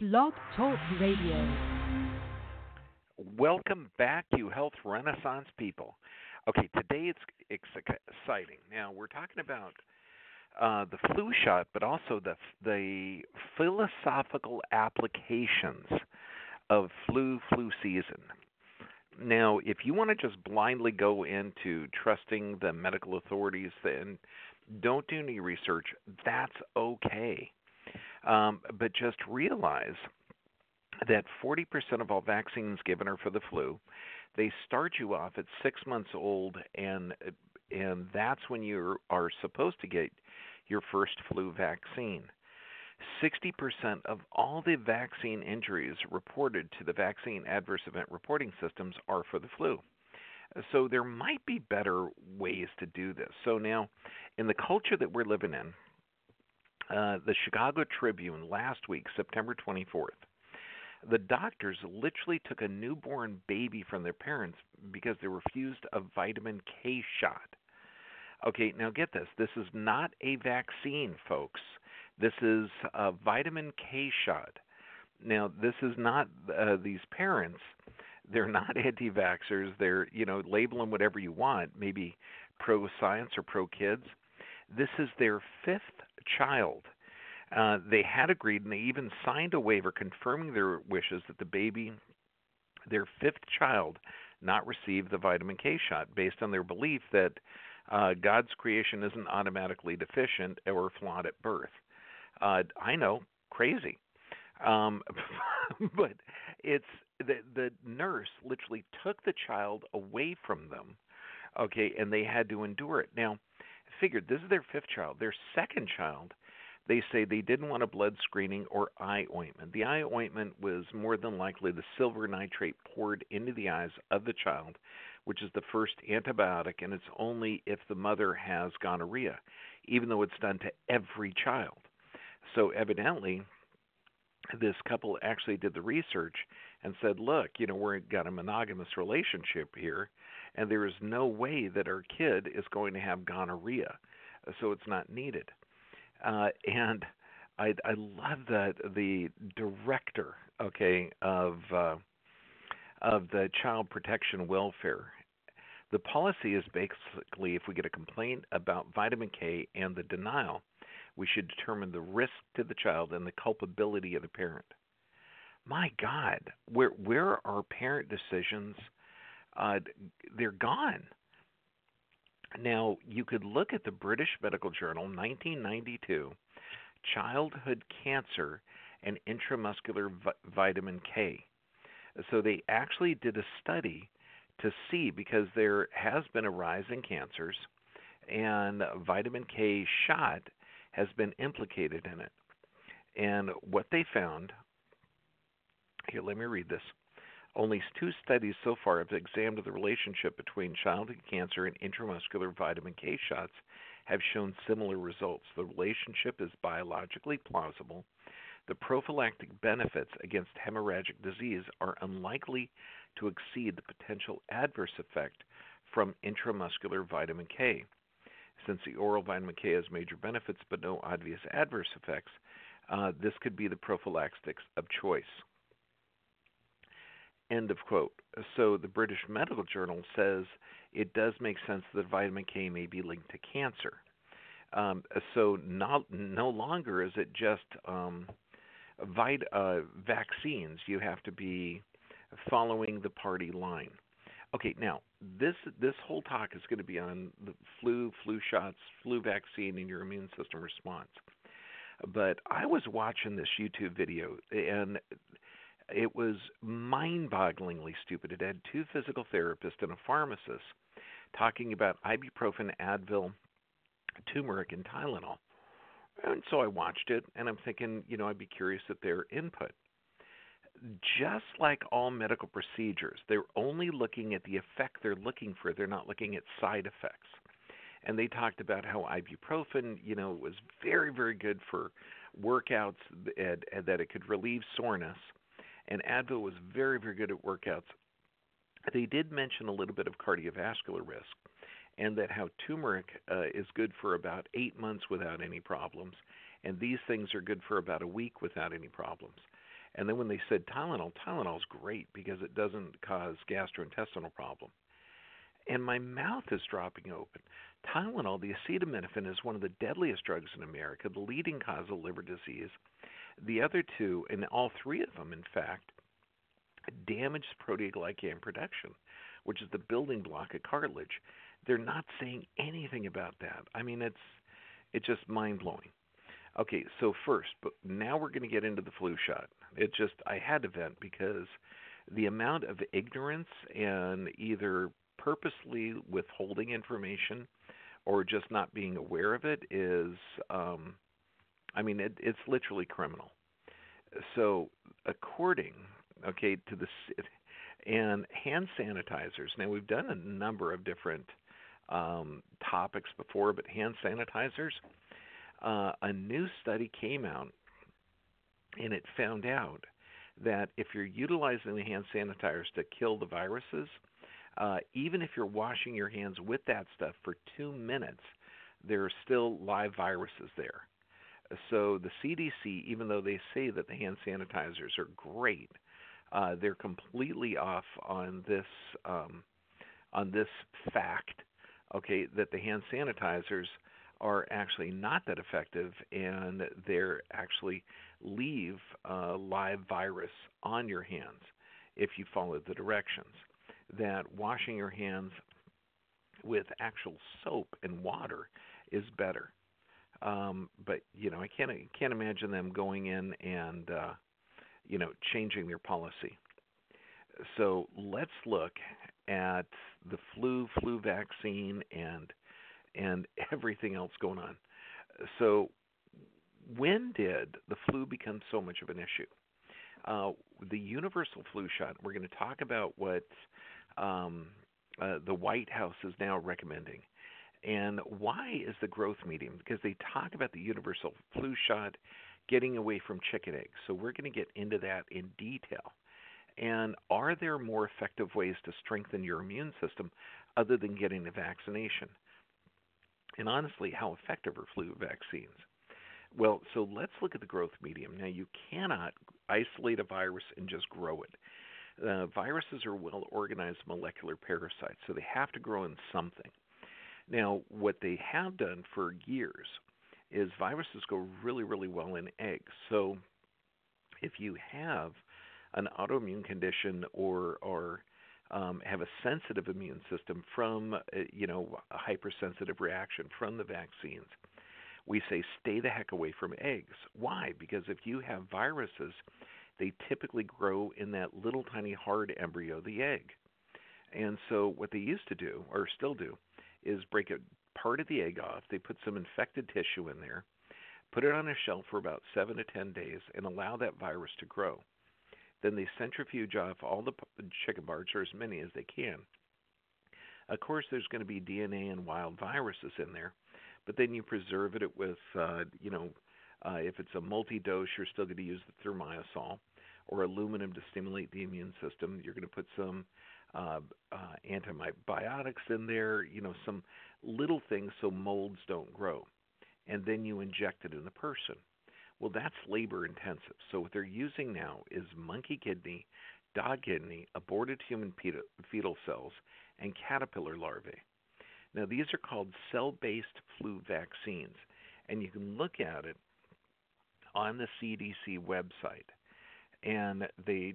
Blog Talk Radio. Welcome back, you health renaissance people. Okay, today it's, it's exciting. Now we're talking about uh, the flu shot, but also the the philosophical applications of flu flu season. Now, if you want to just blindly go into trusting the medical authorities, then don't do any research. That's okay. Um, but just realize that 40% of all vaccines given are for the flu. They start you off at six months old, and and that's when you are supposed to get your first flu vaccine. 60% of all the vaccine injuries reported to the vaccine adverse event reporting systems are for the flu. So there might be better ways to do this. So now, in the culture that we're living in, uh, the Chicago Tribune last week, September 24th, the doctors literally took a newborn baby from their parents because they refused a vitamin K shot. Okay, now get this. This is not a vaccine, folks. This is a vitamin K shot. Now, this is not uh, these parents. They're not anti-vaxxers. They're, you know, label them whatever you want, maybe pro-science or pro-kids. This is their fifth child. Uh, they had agreed, and they even signed a waiver confirming their wishes that the baby, their fifth child, not receive the vitamin K shot based on their belief that uh, God's creation isn't automatically deficient or flawed at birth. Uh, I know, crazy. Um, but it's the the nurse literally took the child away from them, okay, and they had to endure it. Now, figured this is their fifth child. Their second child, they say they didn't want a blood screening or eye ointment. The eye ointment was more than likely the silver nitrate poured into the eyes of the child, which is the first antibiotic, and it's only if the mother has gonorrhea, even though it's done to every child. So evidently, this couple actually did the research and said, "Look, you know, we've got a monogamous relationship here, and there is no way that our kid is going to have gonorrhea, so it's not needed." Uh, and I, I love that the director, okay, of uh, of the child protection welfare. The policy is basically if we get a complaint about vitamin K and the denial, we should determine the risk to the child and the culpability of the parent. My God, where where are parent decisions? Uh, they're gone. Now you could look at the British Medical Journal, 1992, childhood cancer and intramuscular vi- vitamin K. So they actually did a study to see because there has been a rise in cancers, and vitamin K shot has been implicated in it. And what they found here, let me read this. Only two studies so far have examined the relationship between childhood cancer and intramuscular vitamin K shots have shown similar results. The relationship is biologically plausible. The prophylactic benefits against hemorrhagic disease are unlikely to exceed the potential adverse effect from intramuscular vitamin K. Since the oral vitamin K has major benefits but no obvious adverse effects, uh, this could be the prophylactics of choice. End of quote. So the British Medical Journal says it does make sense that vitamin K may be linked to cancer. Um, so not, no longer is it just um, vit- uh, vaccines. You have to be following the party line. Okay, now this this whole talk is going to be on the flu, flu shots, flu vaccine, and your immune system response. But I was watching this YouTube video, and it was mind-bogglingly stupid. It had two physical therapists and a pharmacist talking about ibuprofen, Advil, turmeric, and Tylenol. And so I watched it, and I'm thinking, you know, I'd be curious at their input just like all medical procedures, they're only looking at the effect they're looking for. They're not looking at side effects. And they talked about how ibuprofen, you know, was very, very good for workouts and, and that it could relieve soreness. And Advil was very, very good at workouts. They did mention a little bit of cardiovascular risk and that how turmeric uh, is good for about eight months without any problems. And these things are good for about a week without any problems And then when they said Tylenol, Tylenol's great because it doesn't cause gastrointestinal problem. And my mouth is dropping open. Tylenol, the acetaminophen, is one of the deadliest drugs in America, the leading cause of liver disease. The other two, and all three of them, in fact, damage proteoglycan production, which is the building block of cartilage. They're not saying anything about that. I mean, it's it's just mind blowing. Okay, so first, but now we're going to get into the flu shot. It just I had to vent because the amount of ignorance and either purposely withholding information or just not being aware of it is um I mean it, it's literally criminal. So according okay to the and hand sanitizers. Now we've done a number of different um, topics before, but hand sanitizers. Uh, a new study came out, and it found out that if you're utilizing the hand sanitizers to kill the viruses, uh, even if you're washing your hands with that stuff for two minutes, there are still live viruses there. So the CDC, even though they say that the hand sanitizers are great, uh, they're completely off on this um, on this fact okay, that the hand sanitizers are actually not that effective and they're actually leave live virus on your hands if you follow the directions. That washing your hands with actual soap and water is better. Um, but you know, I can't can't imagine them going in and uh, you know changing their policy. So let's look at the flu, flu vaccine, and and everything else going on. So, when did the flu become so much of an issue? Uh, the universal flu shot. We're going to talk about what um, uh, the White House is now recommending, and why is the growth medium? Because they talk about the universal flu shot getting away from chicken eggs. So we're going to get into that in detail. And are there more effective ways to strengthen your immune system other than getting the vaccination? And honestly, how effective are flu vaccines? Well, so let's look at the growth medium. Now, you cannot isolate a virus and just grow it. Uh, viruses are well organized molecular parasites, so they have to grow in something. Now, what they have done for years is viruses go really, really well in eggs. So, if you have an autoimmune condition or or um, have a sensitive immune system from uh, you know a hypersensitive reaction from the vaccines, we say stay the heck away from eggs. Why? Because if you have viruses, they typically grow in that little tiny hard embryo, the egg. And so what they used to do, or still do, is break a part of the egg off. They put some infected tissue in there, put it on a shelf for about seven to ten days, and allow that virus to grow. Then they centrifuge off all the chicken parts, or as many as they can. Of course, there's going to be DNA and wild viruses in there, but then you preserve it with, uh, you know, uh, if it's a multi-dose, you're still going to use the thimerosal or aluminum to stimulate the immune system. You're going to put some uh, uh, antibiotics in there, you know, some little things so molds don't grow, and then you inject it in the person. Well, that's labor intensive. So what they're using now is monkey kidney, dog kidney, aborted human fetal cells, and caterpillar larvae. Now, these are called cell based flu vaccines, and you can look at it on the CDC website. And they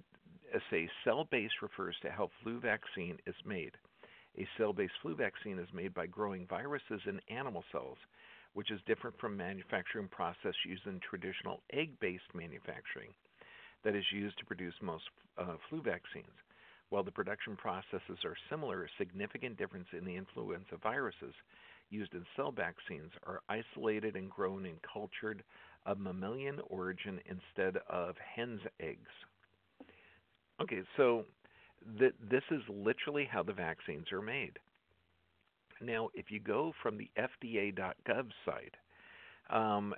say cell based refers to how flu vaccine is made. A cell based flu vaccine is made by growing viruses in animal cells which is different from manufacturing process used in traditional egg-based manufacturing that is used to produce most uh, flu vaccines. While the production processes are similar, a significant difference in the influenza viruses used in cell vaccines are isolated and grown and cultured of mammalian origin instead of hen's eggs. Okay, so th- this is literally how the vaccines are made. Now, if you go from the FDA.gov site, um,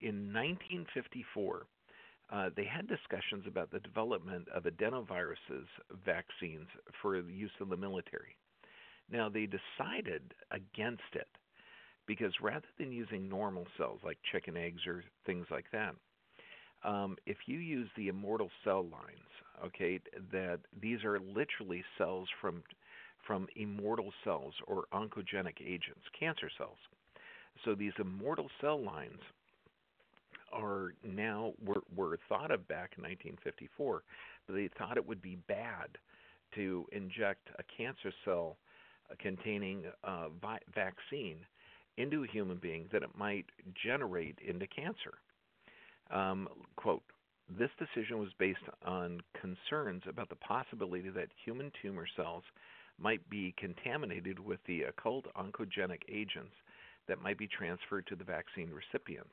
in 1954, uh, they had discussions about the development of adenoviruses vaccines for the use in the military. Now, they decided against it because rather than using normal cells like chicken eggs or things like that, Um, if you use the immortal cell lines, okay, that these are literally cells from from immortal cells or oncogenic agents, cancer cells. So these immortal cell lines are now were, were thought of back in 1954, but they thought it would be bad to inject a cancer cell containing a vi- vaccine into a human being that it might generate into cancer. Um, quote, this decision was based on concerns about the possibility that human tumor cells might be contaminated with the occult oncogenic agents that might be transferred to the vaccine recipients,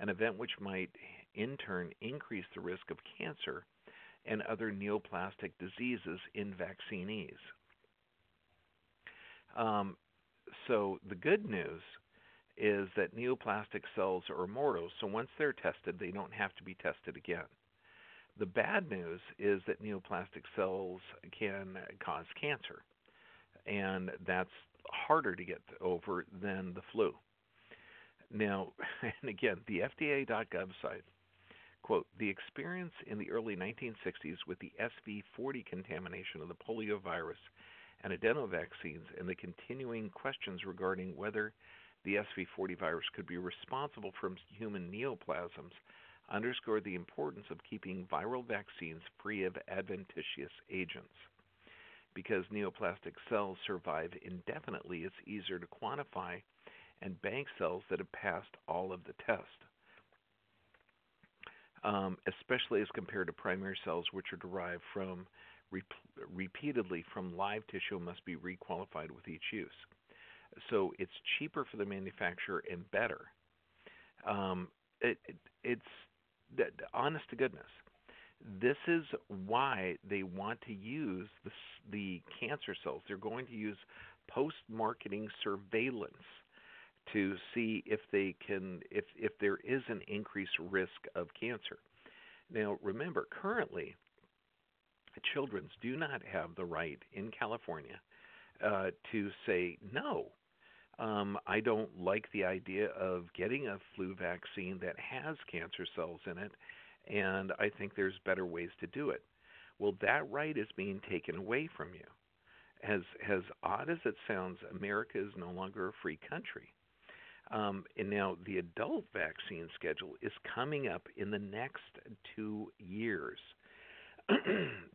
an event which might in turn increase the risk of cancer and other neoplastic diseases in vaccinees. Um, so the good news is that neoplastic cells are immortal, so once they're tested, they don't have to be tested again. The bad news is that neoplastic cells can cause cancer, and that's harder to get over than the flu. Now, and again, the FDA.gov site, quote, the experience in the early 1960s with the SV40 contamination of the polio virus and adenovaccines and the continuing questions regarding whether the SV40 virus could be responsible for human neoplasms underscore the importance of keeping viral vaccines free of adventitious agents. Because neoplastic cells survive indefinitely, it's easier to quantify and bank cells that have passed all of the test, um, especially as compared to primary cells, which are derived from repeatedly from live tissue must be requalified with each use. So it's cheaper for the manufacturer and better. Um, it, it, it's honest to goodness. This is why they want to use the, the cancer cells. They're going to use post-marketing surveillance to see if they can if if there is an increased risk of cancer. Now, remember, currently, children do not have the right in California uh, to say no. Um, I don't like the idea of getting a flu vaccine that has cancer cells in it, and I think there's better ways to do it. Well, that right is being taken away from you. As as odd as it sounds, America is no longer a free country. Um, and now the adult vaccine schedule is coming up in the next two years.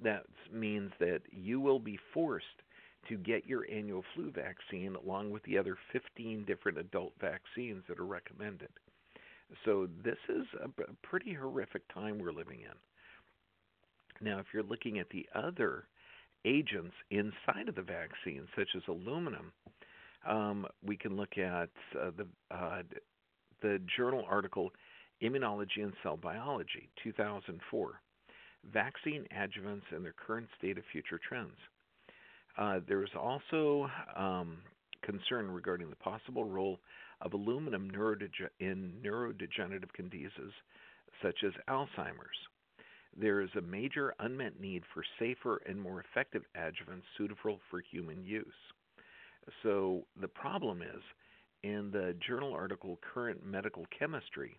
that means that you will be forced to get your annual flu vaccine along with the other 15 different adult vaccines that are recommended. So this is a pretty horrific time we're living in. Now, if you're looking at the other agents inside of the vaccine, such as aluminum, um, we can look at uh, the uh, the journal article Immunology and Cell Biology, 2004, Vaccine Adjuvants and Their Current State of Future Trends. Uh, there is also um, concern regarding the possible role of aluminum neurodege- in neurodegenerative diseases such as Alzheimer's. There is a major unmet need for safer and more effective adjuvants suitable for human use. So the problem is, in the journal article Current Medical Chemistry,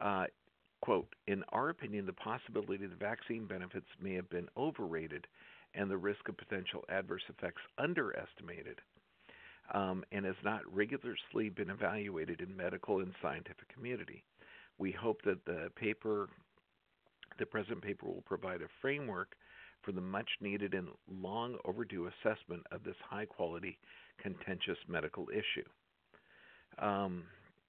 uh, quote, in our opinion, the possibility the vaccine benefits may have been overrated and the risk of potential adverse effects underestimated um, and has not rigorously been evaluated in medical and scientific community. We hope that the paper, the present paper, will provide a framework for the much needed and long overdue assessment of this high quality, contentious medical issue. Um,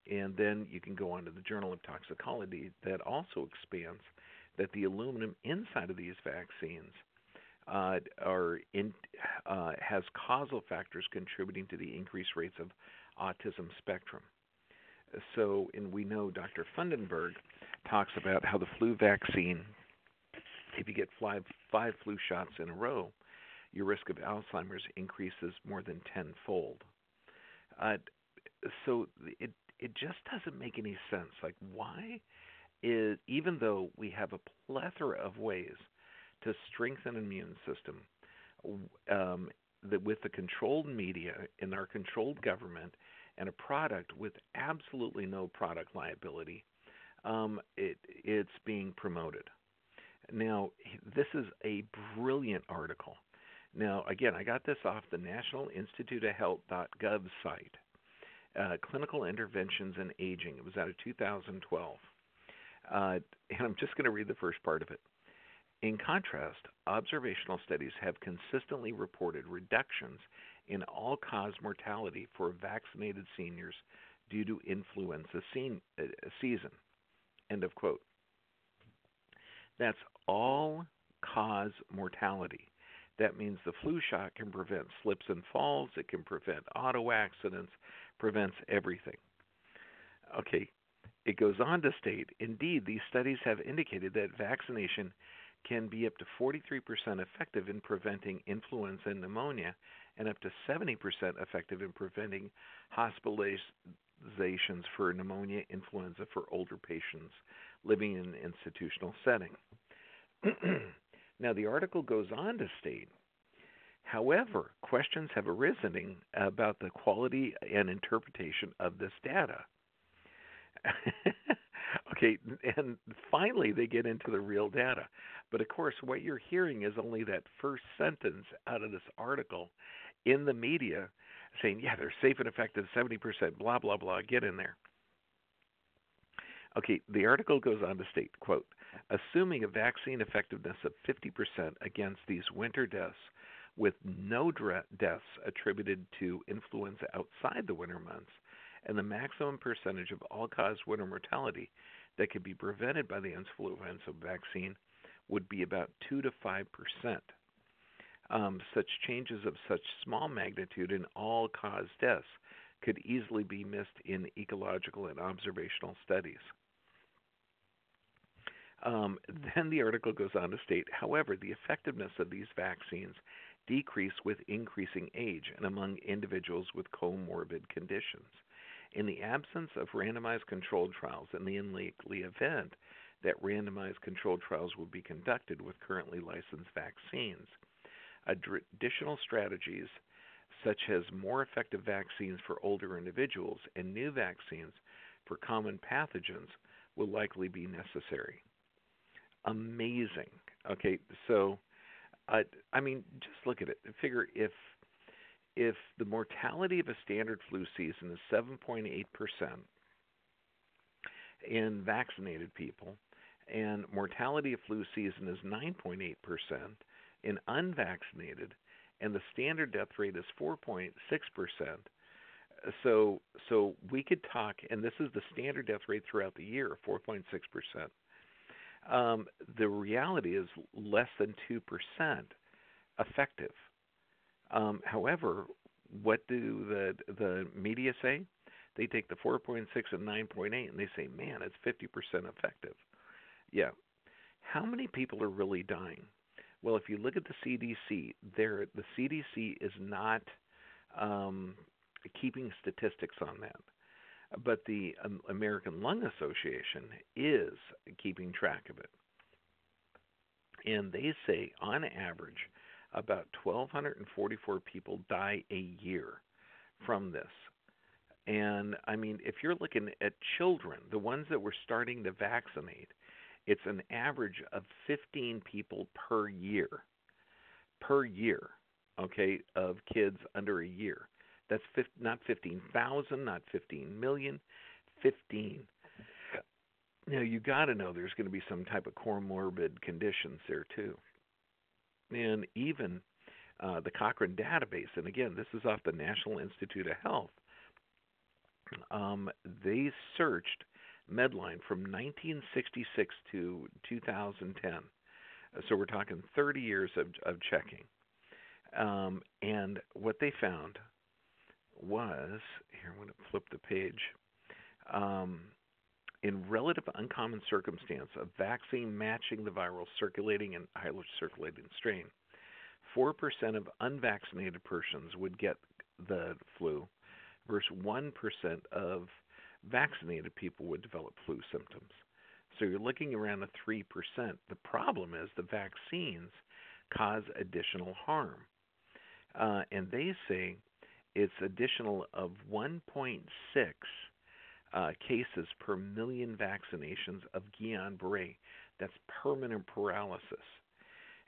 and then you can go on to the Journal of Toxicology that also expands that the aluminum inside of these vaccines uh, are in, uh, has causal factors contributing to the increased rates of autism spectrum. So, and we know Dr. Fudenberg talks about how the flu vaccine, if you get five, five flu shots in a row, your risk of Alzheimer's increases more than tenfold. Uh, so it it just doesn't make any sense. Like why is even though we have a plethora of ways to strengthen immune system um, that with the controlled media in our controlled government and a product with absolutely no product liability, um, it, it's being promoted. Now, this is a brilliant article. Now, again, I got this off the National Institute of Health.gov site. Uh, clinical interventions in aging. It was out of 2012. Uh, and I'm just going to read the first part of it. In contrast, observational studies have consistently reported reductions in all cause mortality for vaccinated seniors due to influenza uh, season. End of quote. That's all cause mortality. That means the flu shot can prevent slips and falls, it can prevent auto accidents, prevents everything. Okay, it goes on to state indeed, these studies have indicated that vaccination can be up to 43% effective in preventing influenza and pneumonia and up to 70% effective in preventing hospitalizations for pneumonia, influenza for older patients living in an institutional setting. now, the article goes on to state However, questions have arisen about the quality and interpretation of this data. okay, and finally they get into the real data. But of course, what you're hearing is only that first sentence out of this article in the media saying, yeah, they're safe and effective 70%, blah, blah, blah, get in there. Okay, the article goes on to state, quote, assuming a vaccine effectiveness of 50% against these winter deaths with no deaths attributed to influenza outside the winter months, and the maximum percentage of all cause winter mortality that could be prevented by the influenza vaccine would be about 2 to 5 percent. Um, such changes of such small magnitude in all cause deaths could easily be missed in ecological and observational studies. Um, then the article goes on to state, however, the effectiveness of these vaccines decrease with increasing age and among individuals with comorbid conditions. In the absence of randomized controlled trials, in the unlikely event that randomized controlled trials will be conducted with currently licensed vaccines, additional strategies such as more effective vaccines for older individuals and new vaccines for common pathogens will likely be necessary. Amazing. Okay, so uh, I mean, just look at it. Figure if if the mortality of a standard flu season is 7.8 percent in vaccinated people, and mortality of flu season is 9.8 percent in unvaccinated, and the standard death rate is 4.6 percent. So, so we could talk, and this is the standard death rate throughout the year, 4.6 percent. Um, the reality is less than 2% effective. Um, however, what do the the media say? They take the 4.6 and 9.8 and they say, "Man, it's 50% effective." Yeah. How many people are really dying? Well, if you look at the CDC, there the CDC is not um, keeping statistics on that but the um, American Lung Association is keeping track of it. And they say, on average, about 1,244 people die a year from this. And I mean, if you're looking at children, the ones that we're starting to vaccinate, it's an average of 15 people per year. Per year, okay, of kids under a year. That's 50, not 15,000, not 15 million, 15. Now you got to know there's going to be some type of comorbid conditions there too. And even uh, the Cochrane database, and again, this is off the National Institute of Health. Um, they searched Medline from 1966 to 2010. So we're talking 30 years of, of checking. Um, and what they found was here. I'm going to flip the page. Um, in relative uncommon circumstance a vaccine matching the viral circulating and highly circulating strain, 4% of unvaccinated persons would get the flu versus 1% of vaccinated people would develop flu symptoms. So you're looking around a 3%. The problem is the vaccines cause additional harm. Uh, and they say it's additional of 1.6 uh, cases per million vaccinations of Guillain-Barré. That's permanent paralysis,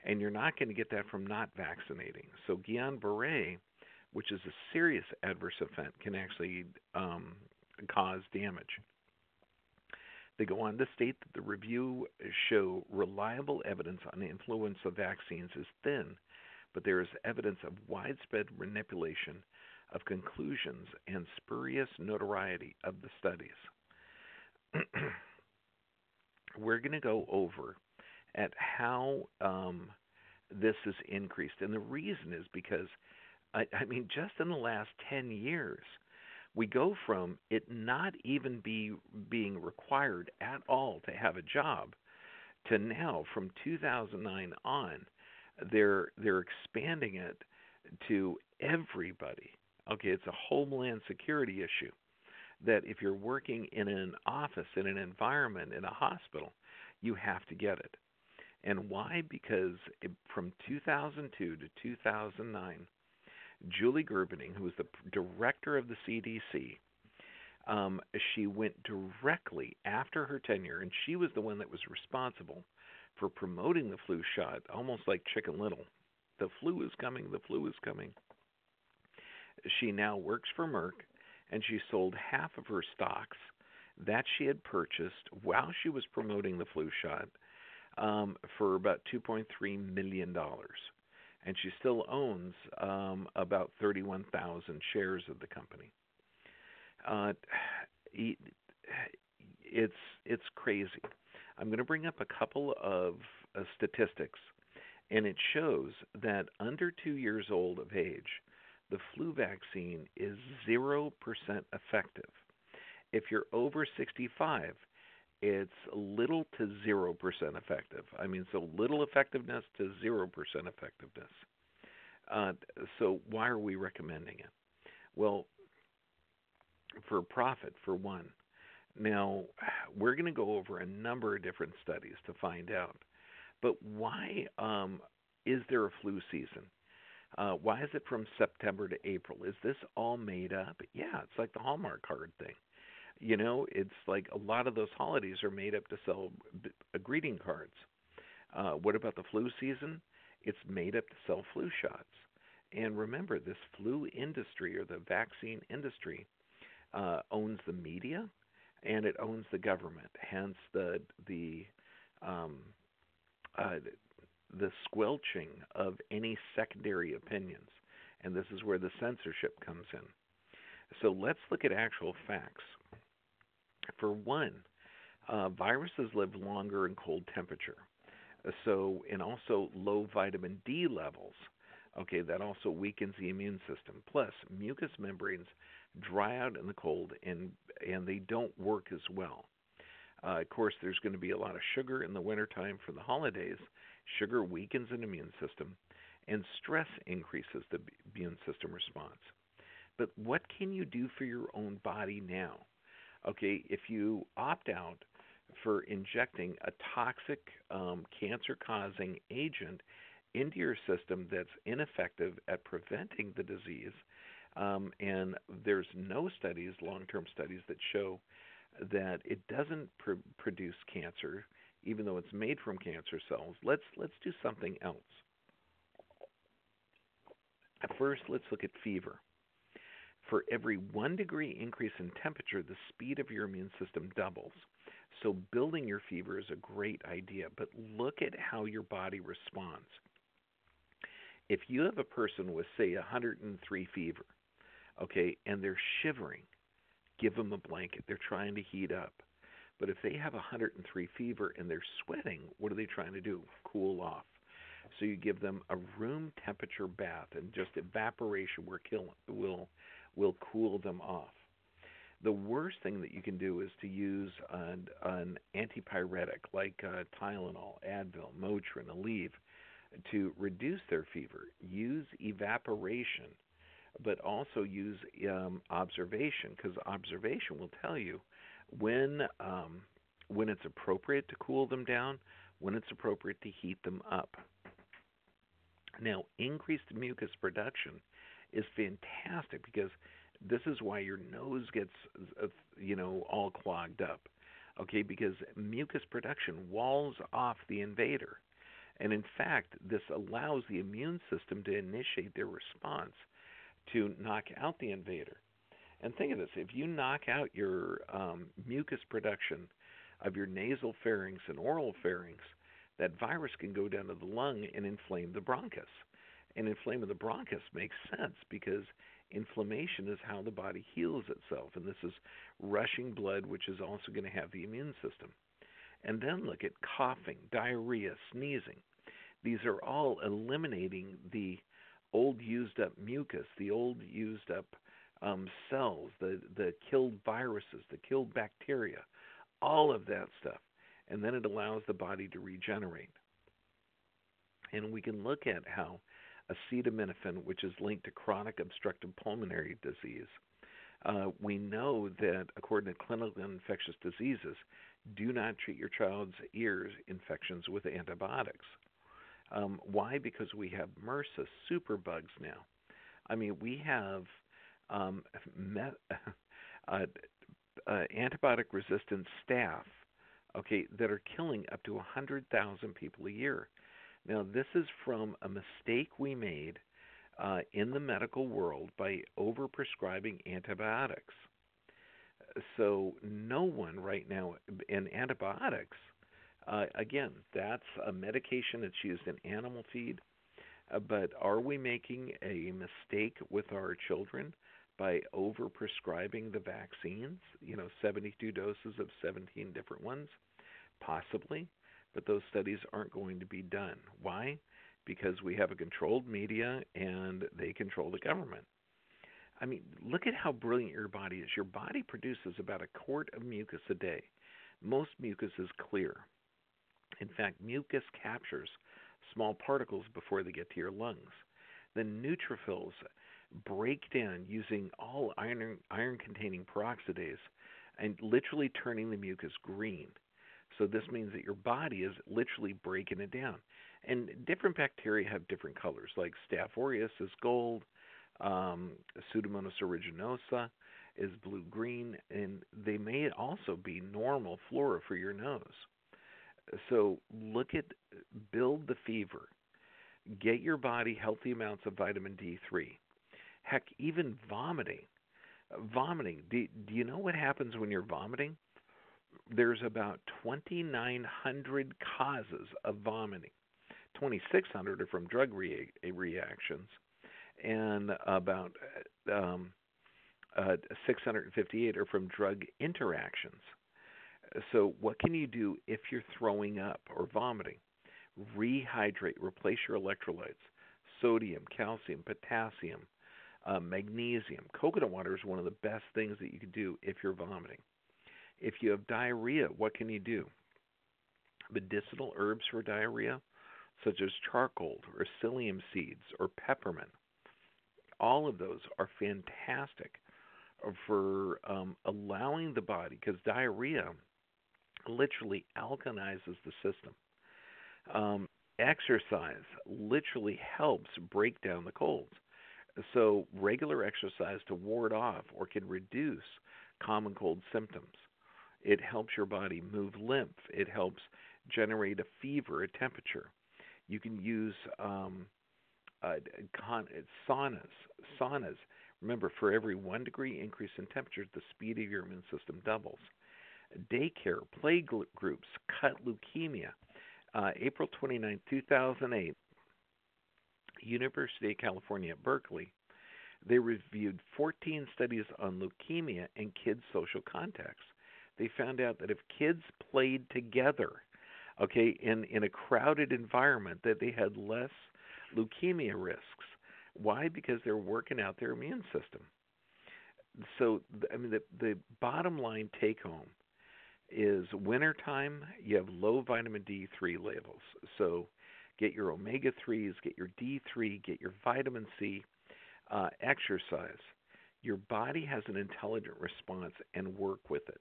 and you're not going to get that from not vaccinating. So Guillain-Barré, which is a serious adverse event, can actually um, cause damage. They go on to state that the review show reliable evidence on the influence of vaccines is thin, but there is evidence of widespread manipulation of conclusions and spurious notoriety of the studies. We're going to go over at how um, this is increased, and the reason is because, I, I mean, just in the last 10 years, we go from it not even be being required at all to have a job to now from 2009 on they're they're expanding it to everybody. Okay it's a homeland security issue that if you're working in an office in an environment in a hospital you have to get it. And why? Because it, from 2002 to 2009 Julie Gerberding, who was the director of the CDC, um, she went directly after her tenure, and she was the one that was responsible for promoting the flu shot, almost like Chicken Little. The flu is coming, the flu is coming. She now works for Merck, and she sold half of her stocks that she had purchased while she was promoting the flu shot um, for about $2.3 million and she still owns um, about 31,000 shares of the company. Uh, it's it's crazy. I'm going to bring up a couple of uh, statistics, and it shows that under two years old of age, the flu vaccine is zero percent effective. If you're over 65, it's little to 0% effective. I mean, so little effectiveness to 0% effectiveness. Uh, so, why are we recommending it? Well, for profit, for one. Now, we're going to go over a number of different studies to find out. But why um, is there a flu season? Uh, why is it from September to April? Is this all made up? Yeah, it's like the Hallmark card thing. You know, it's like a lot of those holidays are made up to sell uh, greeting cards. Uh, what about the flu season? It's made up to sell flu shots. And remember, this flu industry or the vaccine industry uh, owns the media and it owns the government. Hence the the um, uh, the squelching of any secondary opinions. And this is where the censorship comes in. So let's look at actual facts. For one, uh, viruses live longer in cold temperature. So, and also low vitamin D levels. Okay, that also weakens the immune system. Plus, mucous membranes dry out in the cold and and they don't work as well. Uh, of course, there's going to be a lot of sugar in the wintertime for the holidays. Sugar weakens an immune system, and stress increases the immune system response. But what can you do for your own body now? Okay, if you opt out for injecting a toxic um, cancer causing agent into your system that's ineffective at preventing the disease, um, and there's no studies, long term studies, that show that it doesn't pr- produce cancer, even though it's made from cancer cells. Let's let's do something else. First, let's look at fever. For every one degree increase in temperature, the speed of your immune system doubles. So, building your fever is a great idea, but look at how your body responds. If you have a person with, say, 103 fever, okay, and they're shivering, give them a blanket. They're trying to heat up. But if they have 103 fever and they're sweating, what are they trying to do? Cool off. So you give them a room temperature bath, and just evaporation will kill, will will cool them off. The worst thing that you can do is to use an, an antipyretic like uh, Tylenol, Advil, Motrin, Aleve to reduce their fever. Use evaporation, but also use um, observation because observation will tell you when um, when it's appropriate to cool them down, when it's appropriate to heat them up. Now, increased mucus production is fantastic because This is why your nose gets, uh, you know, all clogged up. Okay, because mucus production walls off the invader. And in fact, this allows the immune system to initiate their response to knock out the invader. And think of this if you knock out your um, mucus production of your nasal pharynx and oral pharynx, that virus can go down to the lung and inflame the bronchus. And inflaming the bronchus makes sense because inflammation is how the body heals itself. And this is rushing blood, which is also going to have the immune system. And then look at coughing, diarrhea, sneezing. These are all eliminating the old used up mucus, the old used up um, cells, the, the killed viruses, the killed bacteria, all of that stuff. And then it allows the body to regenerate. And we can look at how acetaminophen, which is linked to chronic obstructive pulmonary disease, uh, we know that according to clinical infectious diseases, do not treat your child's ears infections with antibiotics. Um, why? Because we have MRSA superbugs now. I mean, we have um, met, uh, uh, antibiotic resistant staph, okay, that are killing up to 100,000 people a year. Now, this is from a mistake we made uh, in the medical world by overprescribing antibiotics. So, no one right now, in antibiotics, uh, again, that's a medication that's used in animal feed. Uh, but are we making a mistake with our children by overprescribing the vaccines? You know, 72 doses of 17 different ones? Possibly, but those studies aren't going to be done. Why? Because we have a controlled media and they control the government. I mean, look at how brilliant your body is. Your body produces about a quart of mucus a day. Most mucus is clear. In fact, mucus captures small particles before they get to your lungs. The neutrophils break down using all iron iron containing peroxidase and literally turning the mucus green. So this means that your body is literally breaking it down. And different bacteria have different colors, like Staph aureus is gold, um, Pseudomonas aeruginosa is blue green, and they may also be normal flora for your nose. So look at build the fever. Get your body healthy amounts of vitamin D3. Heck, even vomiting. Vomiting. Do, do you know what happens when you're vomiting? There's about 2,900 causes of vomiting. 2,600 are from drug rea- reactions, and about um, uh, 658 are from drug interactions. So, what can you do if you're throwing up or vomiting? Rehydrate, replace your electrolytes sodium, calcium, potassium, uh, magnesium. Coconut water is one of the best things that you can do if you're vomiting. If you have diarrhea, what can you do? Medicinal herbs for diarrhea, such as charcoal or psyllium seeds or peppermint. All of those are fantastic for um, allowing the body, because diarrhea literally alkalizes the system. Um, exercise literally helps break down the colds. So, regular exercise to ward off or can reduce common cold symptoms. It helps your body move lymph. It helps generate a fever, a temperature. You can use um, uh, con- saunas. Saunas. Remember, for every one degree increase in temperature, the speed of your immune system doubles daycare, play groups, cut leukemia. Uh, April 29, 2008, University of California at Berkeley, they reviewed 14 studies on leukemia and kids' social contacts. They found out that if kids played together, okay, in, in a crowded environment, that they had less leukemia risks. Why? Because they're working out their immune system. So, I mean, the, the bottom line take home is wintertime, you have low vitamin D3 levels. So get your omega 3s, get your D3, get your vitamin C, uh, exercise. Your body has an intelligent response and work with it.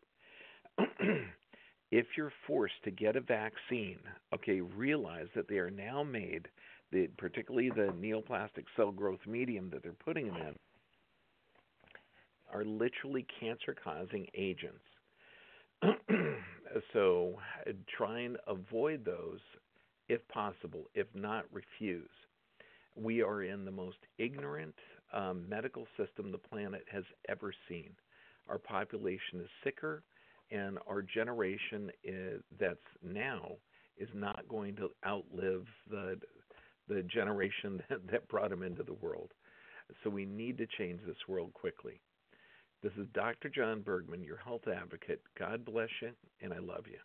if you're forced to get a vaccine, okay, realize that they are now made, the, particularly the neoplastic cell growth medium that they're putting them in, are literally cancer causing agents. so try and avoid those if possible, if not, refuse. We are in the most ignorant um, medical system the planet has ever seen. Our population is sicker, and our generation is, that's now is not going to outlive the the generation that, that brought them into the world. So we need to change this world quickly. This is Dr. John Bergman, your health advocate. God bless you, and I love you.